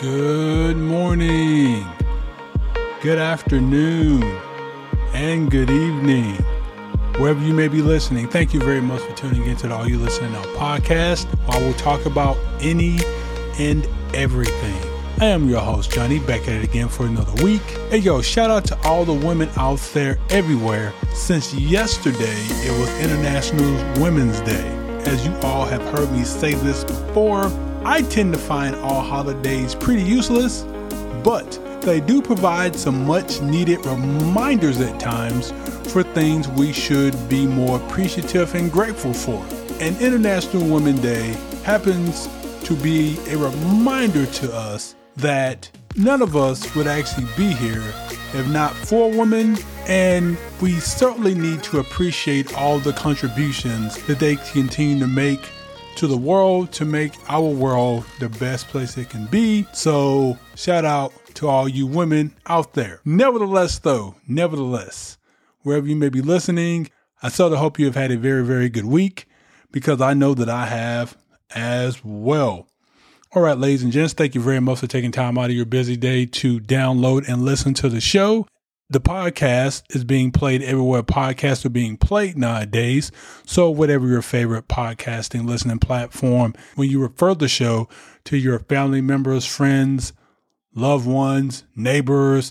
Good morning, good afternoon, and good evening. Wherever you may be listening, thank you very much for tuning into the All You Listening Now podcast, where we'll talk about any and everything. I am your host, Johnny, back at it again for another week. Hey, yo, shout out to all the women out there everywhere. Since yesterday, it was International Women's Day. As you all have heard me say this before, I tend to find all holidays pretty useless, but they do provide some much needed reminders at times for things we should be more appreciative and grateful for. And International Women's Day happens to be a reminder to us that none of us would actually be here if not for women. And we certainly need to appreciate all the contributions that they continue to make to the world to make our world the best place it can be. So, shout out to all you women out there. Nevertheless, though, nevertheless, wherever you may be listening, I sort of hope you have had a very, very good week because I know that I have as well. All right, ladies and gents, thank you very much for taking time out of your busy day to download and listen to the show. The podcast is being played everywhere podcasts are being played nowadays. So, whatever your favorite podcasting listening platform, when you refer the show to your family members, friends, loved ones, neighbors,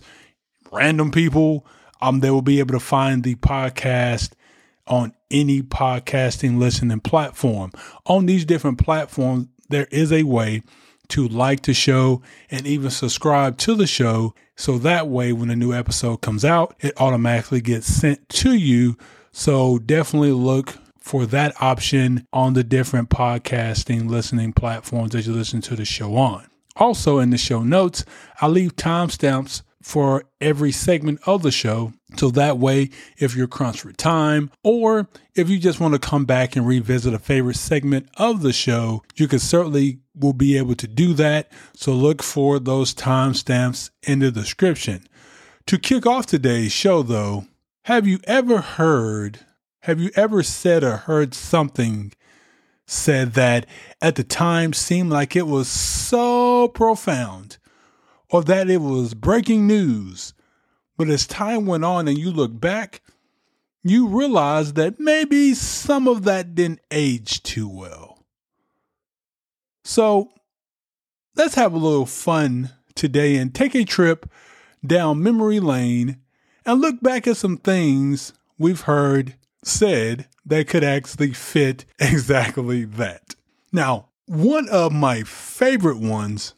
random people, um, they will be able to find the podcast on any podcasting listening platform. On these different platforms, there is a way to like the show and even subscribe to the show. So that way, when a new episode comes out, it automatically gets sent to you. So definitely look for that option on the different podcasting listening platforms that you listen to the show on. Also, in the show notes, I leave timestamps for every segment of the show. So that way, if you're crunched for time, or if you just want to come back and revisit a favorite segment of the show, you can certainly will be able to do that. So look for those timestamps in the description. To kick off today's show, though, have you ever heard, have you ever said or heard something said that at the time seemed like it was so profound or that it was breaking news. But as time went on and you look back, you realize that maybe some of that didn't age too well. So let's have a little fun today and take a trip down memory lane and look back at some things we've heard said that could actually fit exactly that. Now, one of my favorite ones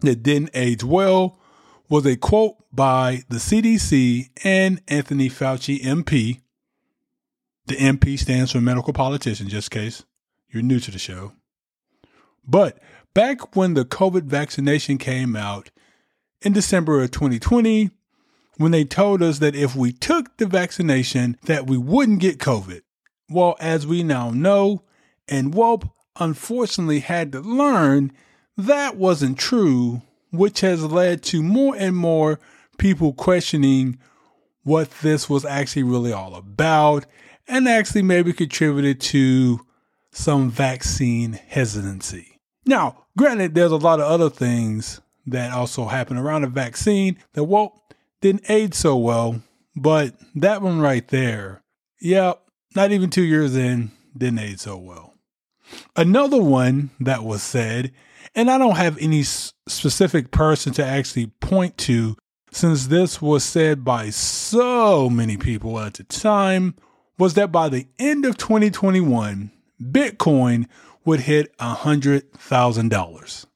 that didn't age well was a quote by the CDC and Anthony Fauci, MP. The MP stands for medical politician, just in case you're new to the show. But back when the COVID vaccination came out in December of 2020, when they told us that if we took the vaccination that we wouldn't get COVID. Well, as we now know, and WOP unfortunately had to learn that wasn't true, which has led to more and more people questioning what this was actually really all about and actually maybe contributed to some vaccine hesitancy. Now, granted, there's a lot of other things that also happened around the vaccine that well didn't age so well, but that one right there, yeah, not even two years in, didn't age so well. Another one that was said and I don't have any specific person to actually point to since this was said by so many people at the time, was that by the end of 2021, Bitcoin would hit $100,000.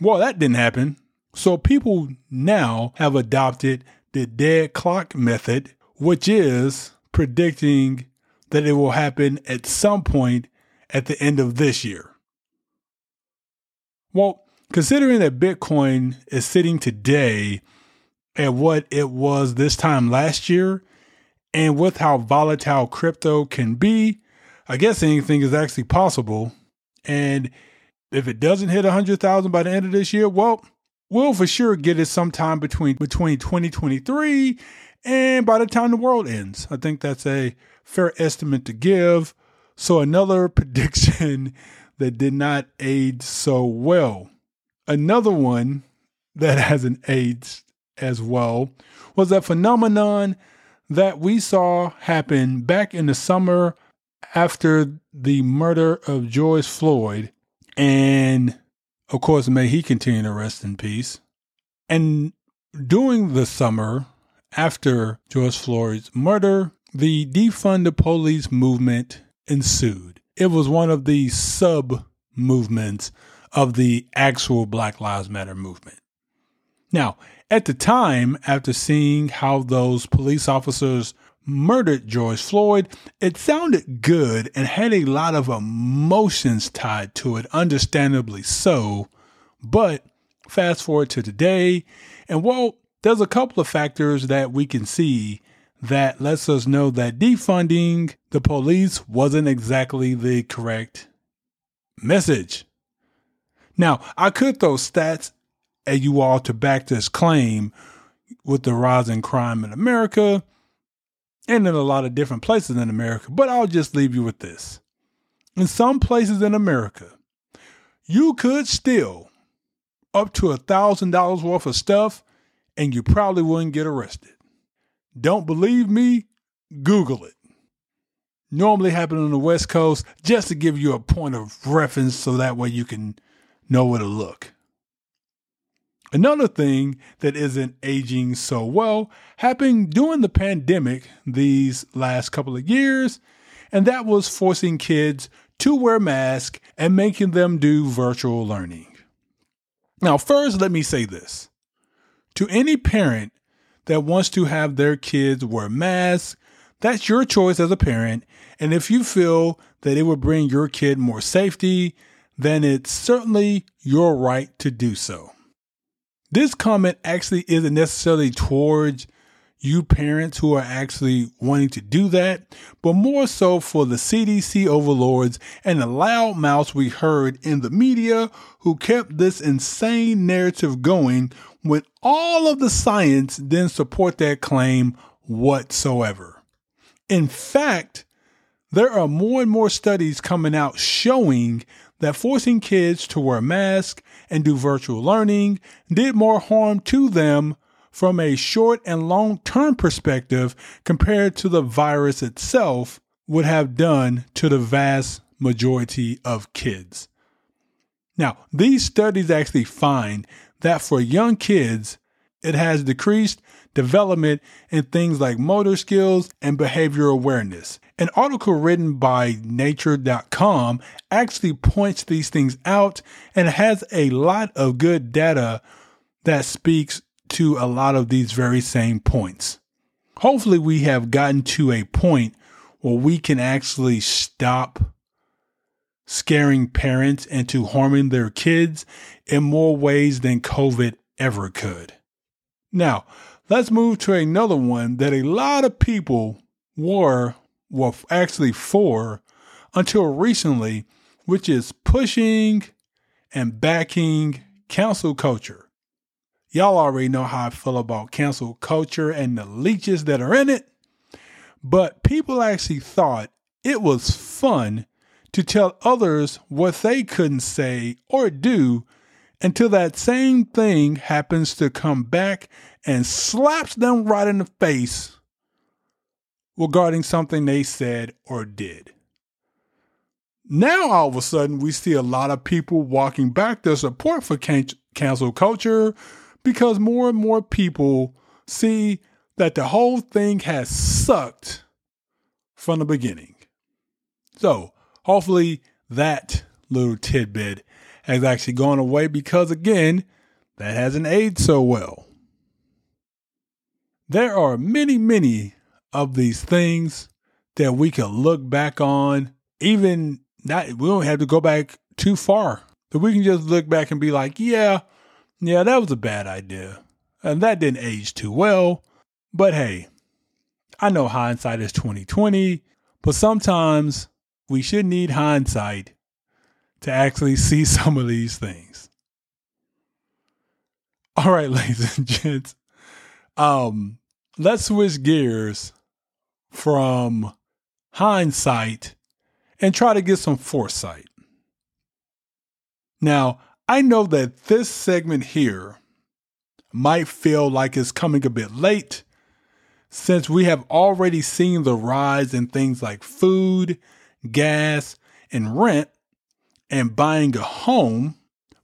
Well, that didn't happen. So people now have adopted the dead clock method, which is predicting that it will happen at some point at the end of this year. Well, considering that Bitcoin is sitting today at what it was this time last year, and with how volatile crypto can be, I guess anything is actually possible. And if it doesn't hit 100,000 by the end of this year, well, we'll for sure get it sometime between between 2023 and by the time the world ends. I think that's a fair estimate to give. So another prediction that did not age so well. Another one that hasn't aged as well was that phenomenon that we saw happen back in the summer after the murder of George Floyd. And of course, may he continue to rest in peace. And during the summer after George Floyd's murder, the defund the police movement ensued. It was one of the sub movements of the actual Black Lives Matter movement. Now, at the time, after seeing how those police officers murdered George Floyd, it sounded good and had a lot of emotions tied to it, understandably so. But fast forward to today, and well, there's a couple of factors that we can see that lets us know that defunding the police wasn't exactly the correct message. Now, I could throw stats at you all to back this claim with the rise in crime in America and in a lot of different places in America, but I'll just leave you with this. In some places in America, you could steal up to a thousand dollars worth of stuff and you probably wouldn't get arrested. Don't believe me? Google it. Normally happen on the West Coast just to give you a point of reference so that way you can know where to look. Another thing that isn't aging so well happened during the pandemic these last couple of years, and that was forcing kids to wear masks and making them do virtual learning. Now, first, let me say this to any parent that wants to have their kids wear masks, that's your choice as a parent. And if you feel that it would bring your kid more safety, then it's certainly your right to do so. This comment actually isn't necessarily towards you parents who are actually wanting to do that, but more so for the CDC overlords and the loudmouths we heard in the media who kept this insane narrative going when all of the science didn't support that claim whatsoever. In fact, there are more and more studies coming out showing that forcing kids to wear masks and do virtual learning did more harm to them from a short and long term perspective compared to the virus itself would have done to the vast majority of kids. Now, these studies actually find that for young kids, it has decreased development in things like motor skills and behavior awareness. An article written by Nature.com actually points these things out and has a lot of good data that speaks to a lot of these very same points. Hopefully, we have gotten to a point where we can actually stop scaring parents into harming their kids in more ways than COVID ever could. Now, let's move to another one that a lot of people were, were actually for until recently, which is pushing and backing cancel culture. Y'all already know how I feel about cancel culture and the leeches that are in it. But people actually thought it was fun to tell others what they couldn't say or do until that same thing happens to come back and slaps them right in the face regarding something they said or did. Now, all of a sudden, we see a lot of people walking back their support for can- cancel culture because more and more people see that the whole thing has sucked from the beginning. So, hopefully, that little tidbit has actually gone away because, again, that hasn't aged so well. There are many, many of these things that we can look back on, even not, we don't have to go back too far. But we can just look back and be like, yeah, yeah, that was a bad idea. And that didn't age too well. But hey, I know hindsight is 2020, but sometimes we should need hindsight to actually see some of these things. All right, ladies and gents. Um, let's switch gears from hindsight and try to get some foresight. Now, I know that this segment here might feel like it's coming a bit late since we have already seen the rise in things like food, gas, and rent and buying a home.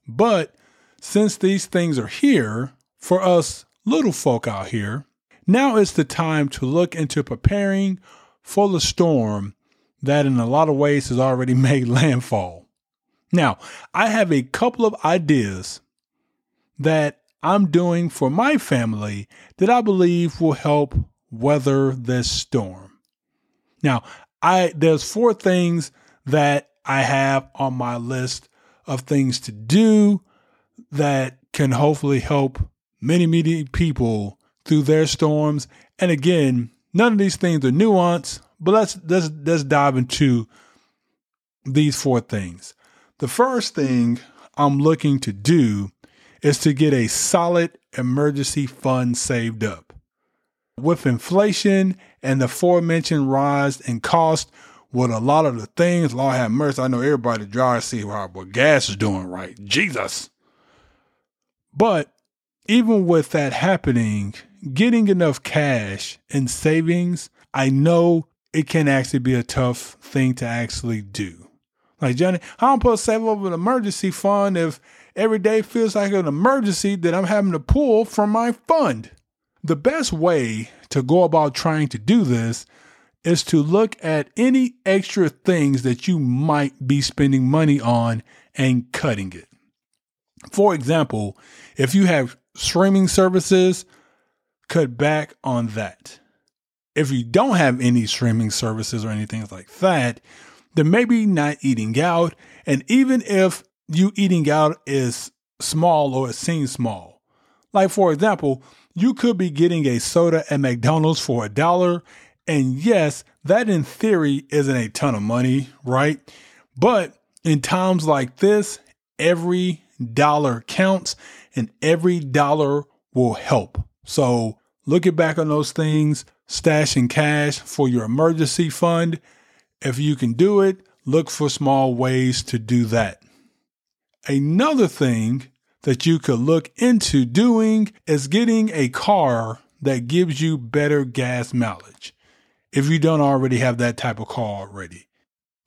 But since these things are here for us little folk out here, now is the time to look into preparing for the storm that, in a lot of ways, has already made landfall. Now, I have a couple of ideas that I'm doing for my family that I believe will help weather this storm. Now, I there's four things that I have on my list of things to do that can hopefully help many, many people through their storms. And again, none of these things are nuanced, but let's let's let's dive into these four things. The first thing I'm looking to do is to get a solid emergency fund saved up. With inflation and the aforementioned rise in cost, with a lot of the things, Lord have mercy, I know everybody drives see how what gas is doing right. Jesus. But even with that happening, getting enough cash and savings, I know it can actually be a tough thing to actually do. Like Johnny, how am I supposed to save up an emergency fund if every day feels like an emergency that I'm having to pull from my fund? The best way to go about trying to do this is to look at any extra things that you might be spending money on and cutting it. For example, if you have streaming services, cut back on that. If you don't have any streaming services or anything like that, then maybe not eating out. And even if you eating out is small or it seems small, like for example, you could be getting a soda at McDonald's for a dollar. And yes, that in theory isn't a ton of money, right? But in times like this, every dollar counts and every dollar will help. So looking back on those things, stashing cash for your emergency fund. If you can do it, look for small ways to do that. Another thing that you could look into doing is getting a car that gives you better gas mileage. If you don't already have that type of car already,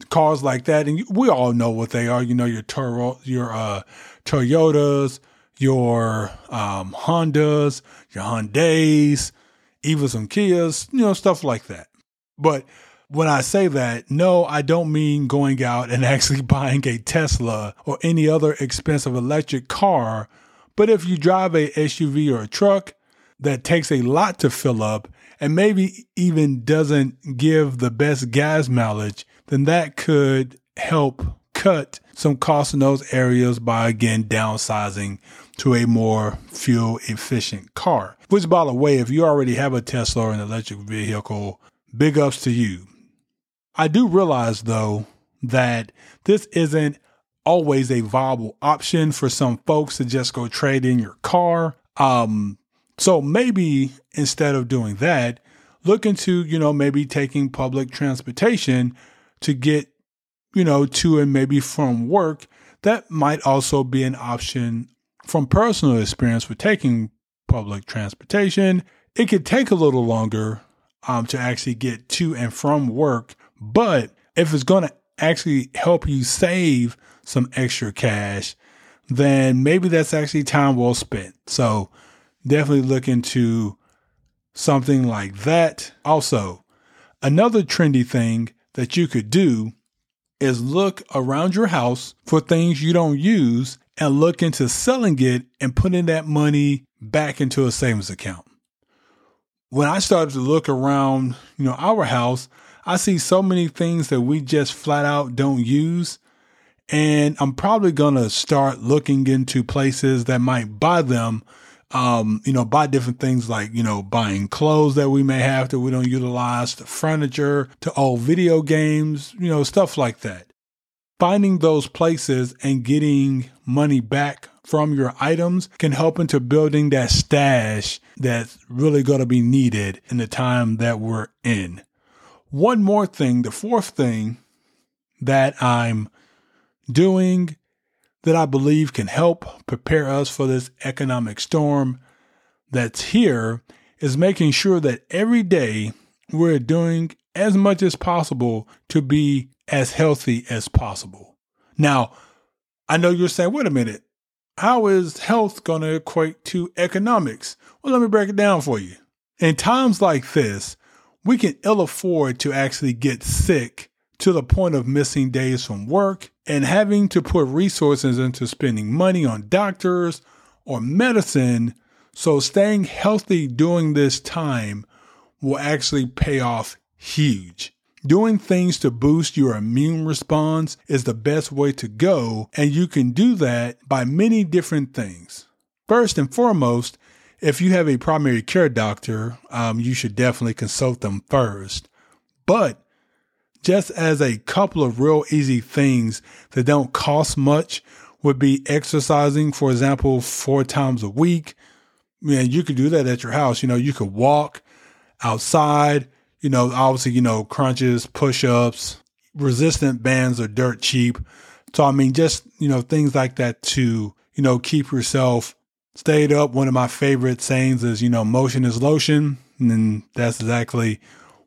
cars like that, and we all know what they are. You know your Toro, your uh, Toyotas, your um, Hondas, your Hyundais, even some Kias, you know, stuff like that. But when I say that, no, I don't mean going out and actually buying a Tesla or any other expensive electric car. But if you drive a SUV or a truck that takes a lot to fill up and maybe even doesn't give the best gas mileage, then that could help cut some costs in those areas by again downsizing to a more fuel efficient car. Which, by the way, if you already have a Tesla or an electric vehicle, big ups to you. I do realize, though, that this isn't always a viable option for some folks to just go trade in your car. Um, so maybe instead of doing that, look into, you know, maybe taking public transportation to get, you know, to and maybe from work. That might also be an option from personal experience with taking public transportation. It could take a little longer um, to actually get to and from work, but if it's going to actually help you save some extra cash, then maybe that's actually time well spent. So definitely look into something like that. Also, another trendy thing that you could do is look around your house for things you don't use and look into selling it and putting that money back into a savings account. When I started to look around, you know, our house, I see so many things that we just flat out don't use. And I'm probably going to start looking into places that might buy them um, you know, buy different things like, you know, buying clothes that we may have that we don't utilize, furniture, to old video games, you know, stuff like that. finding those places and getting money back from your items can help into building that stash that's really going to be needed in the time that we're in. One more thing, the fourth thing that I'm doing that I believe can help prepare us for this economic storm that's here is making sure that every day we're doing as much as possible to be as healthy as possible. Now, I know you're saying, wait a minute, how is health going to equate to economics? Well, let me break it down for you. In times like this, we can ill afford to actually get sick to the point of missing days from work and having to put resources into spending money on doctors or medicine. So, staying healthy during this time will actually pay off huge. Doing things to boost your immune response is the best way to go, and you can do that by many different things. First and foremost, if you have a primary care doctor, um, you should definitely consult them first. But just as a couple of real easy things that don't cost much would be exercising, for example, four times a week. Man, you could do that at your house. You know, you could walk outside, you know, obviously, you know, crunches, push ups, resistant bands are dirt cheap. So, I mean, just, you know, things like that to, you know, keep yourself stayed up. One of my favorite sayings is, you know, motion is lotion. And that's exactly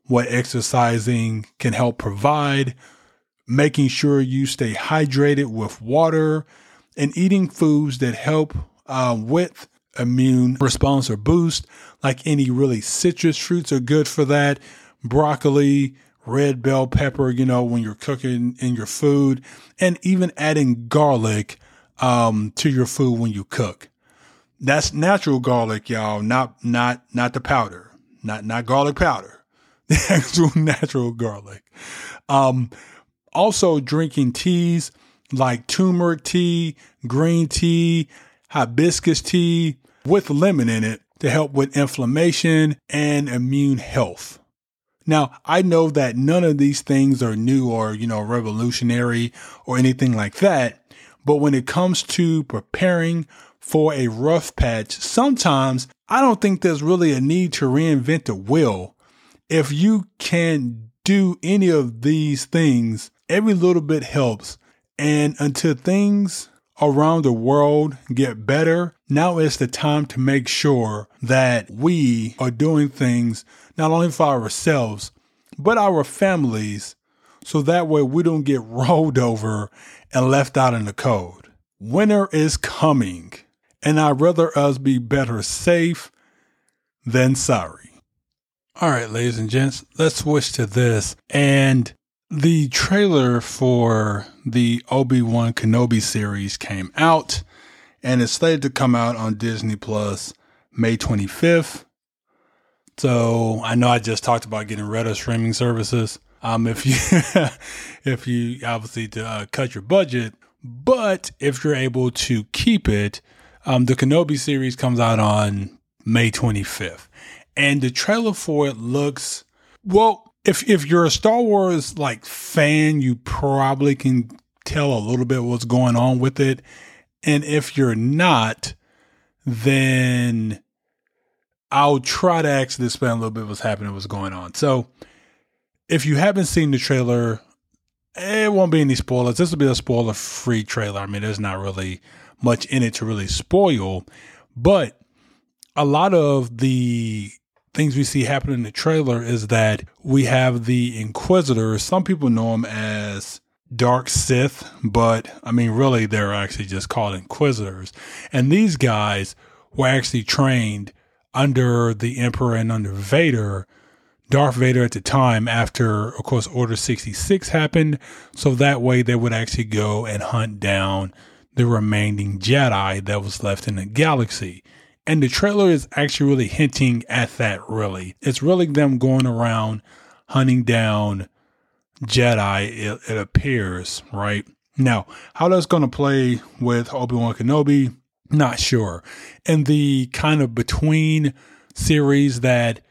what exercising can help provide. Making sure you stay hydrated with water and eating foods that help uh, with immune response or boost, like any really citrus fruits are good for that broccoli, red bell pepper, you know, when you're cooking in your food, and even adding garlic um, to your food when you cook. That's natural garlic, y'all, not not not the powder, not not garlic powder, the actual natural garlic. Um, also, drinking teas like turmeric tea, green tea, hibiscus tea with lemon in it to help with inflammation and immune health. Now, I know that none of these things are new or, you know, revolutionary or anything like that. But when it comes to preparing for a rough patch, sometimes I don't think there's really a need to reinvent the wheel. If you can do any of these things, every little bit helps. And until things around the world get better, now is the time to make sure that we are doing things not only for ourselves, but our families, so that way we don't get rolled over and left out in the cold. Winter is coming, and I'd rather us be better safe than sorry. All right, ladies and gents, let's switch to this. And the trailer for the Obi Wan Kenobi series came out, and it's slated to come out on Disney Plus May 25th. So I know I just talked about getting rid of streaming services. Um, if you if you obviously to uh, cut your budget, but if you're able to keep it, um, the Kenobi series comes out on May 25th, and the trailer for it looks well. If if you're a Star Wars like fan, you probably can tell a little bit what's going on with it, and if you're not, then I'll try to actually explain a little bit what's happening, what's going on. So, if you haven't seen the trailer, it won't be any spoilers. This will be a spoiler free trailer. I mean, there's not really much in it to really spoil, but a lot of the things we see happen in the trailer is that we have the Inquisitors. Some people know them as Dark Sith, but I mean, really, they're actually just called Inquisitors. And these guys were actually trained under the Emperor and under Vader, Darth Vader at the time, after, of course, Order 66 happened. So that way they would actually go and hunt down the remaining Jedi that was left in the galaxy. And the trailer is actually really hinting at that, really. It's really them going around hunting down Jedi, it, it appears, right? Now, how that's going to play with Obi Wan Kenobi, not sure. And the kind of between series that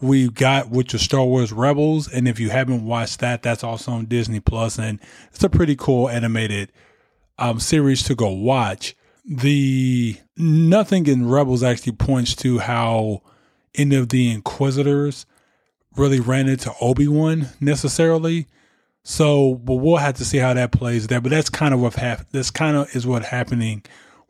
we got, which was Star Wars Rebels. And if you haven't watched that, that's also on Disney Plus, and it's a pretty cool animated um, series to go watch. The nothing in Rebels actually points to how any of the Inquisitors really ran into Obi Wan necessarily. So, but we'll have to see how that plays there. But that's kind of what happened. That's kind of is what happening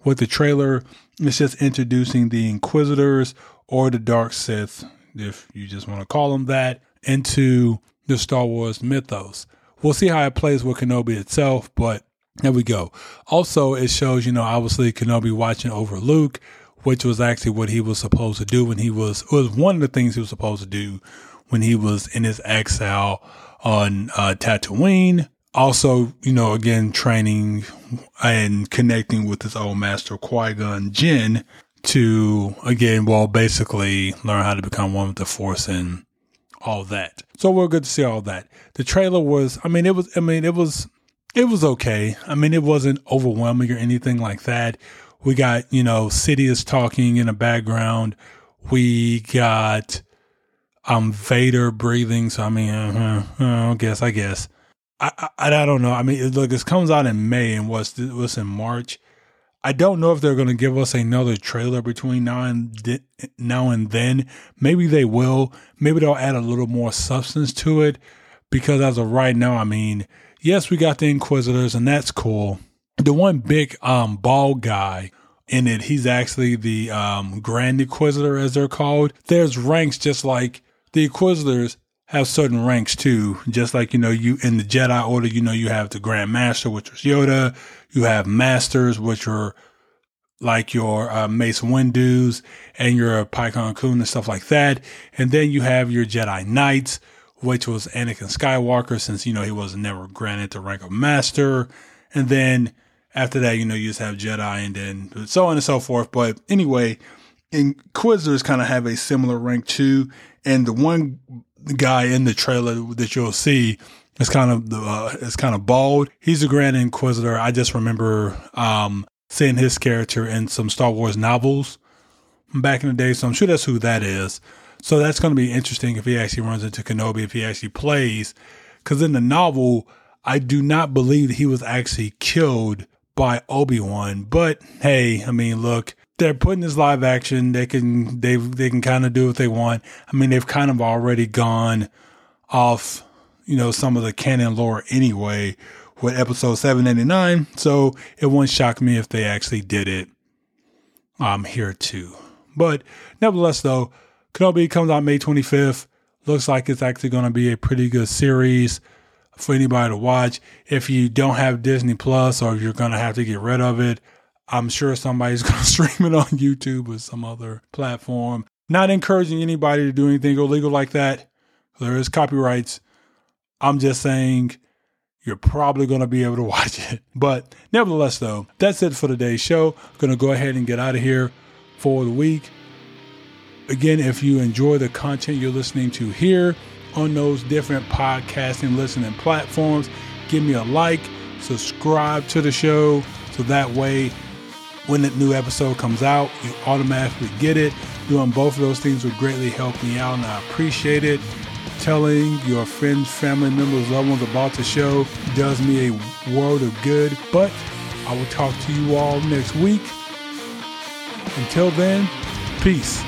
with the trailer. It's just introducing the Inquisitors or the Dark Sith, if you just want to call them that, into the Star Wars mythos. We'll see how it plays with Kenobi itself, but there we go. Also, it shows, you know, obviously Kenobi watching over Luke, which was actually what he was supposed to do when he was, was one of the things he was supposed to do when he was in his exile on uh, Tatooine. Also, you know, again, training and connecting with his old master Qui Gon Jinn to, again, well, basically learn how to become one with the Force and all that. So we're good to see all that. The trailer was, I mean, it was, I mean, it was, it was okay. I mean, it wasn't overwhelming or anything like that. We got, you know, City is talking in the background. We got um Vader breathing. So I mean, uh, uh, I guess I guess I, I I don't know. I mean, look, this comes out in May and what's what's in March. I don't know if they're going to give us another trailer between now and di- now and then. Maybe they will. Maybe they'll add a little more substance to it. Because as of right now, I mean, yes, we got the Inquisitors, and that's cool. The one big um bald guy in it, he's actually the um Grand Inquisitor, as they're called. There's ranks just like the Inquisitors have certain ranks too. Just like, you know, you in the Jedi Order, you know, you have the Grand Master, which was Yoda. You have Masters, which are like your uh, Mace Windu's and your Plo Koon and stuff like that. And then you have your Jedi Knights, which was Anakin Skywalker, since, you know, he was never granted the rank of Master. And then after that, you know, you just have Jedi and then so on and so forth. But anyway, Inquisitors kind of have a similar rank too. And the one guy in the trailer that you'll see is kind of the uh, is kind of bald. He's a Grand Inquisitor. I just remember um, seeing his character in some Star Wars novels back in the day. So I'm sure that's who that is. So that's going to be interesting if he actually runs into Kenobi, if he actually plays. Because in the novel, I do not believe that he was actually killed by Obi Wan. But hey, I mean, look, they're putting this live action. They can they they can kind of do what they want. I mean, they've kind of already gone off, you know, some of the canon lore anyway with episode 789. So it wouldn't shock me if they actually did it um here too. But nevertheless though, Kenobi comes out May 25th. Looks like it's actually going to be a pretty good series for anybody to watch. If you don't have Disney Plus or if you're going to have to get rid of it, I'm sure somebody's going to stream it on YouTube or some other platform. Not encouraging anybody to do anything illegal like that. There is copyrights. I'm just saying you're probably going to be able to watch it. But nevertheless, though, that's it for today's show. I'm going to go ahead and get out of here for the week. Again, if you enjoy the content you're listening to here on those different podcasting listening platforms, give me a like, subscribe to the show so that way when the new episode comes out, you automatically get it. Doing both of those things would greatly help me out, and I appreciate it. Telling your friends, family members, loved ones about the show does me a world of good. But I will talk to you all next week. Until then, peace.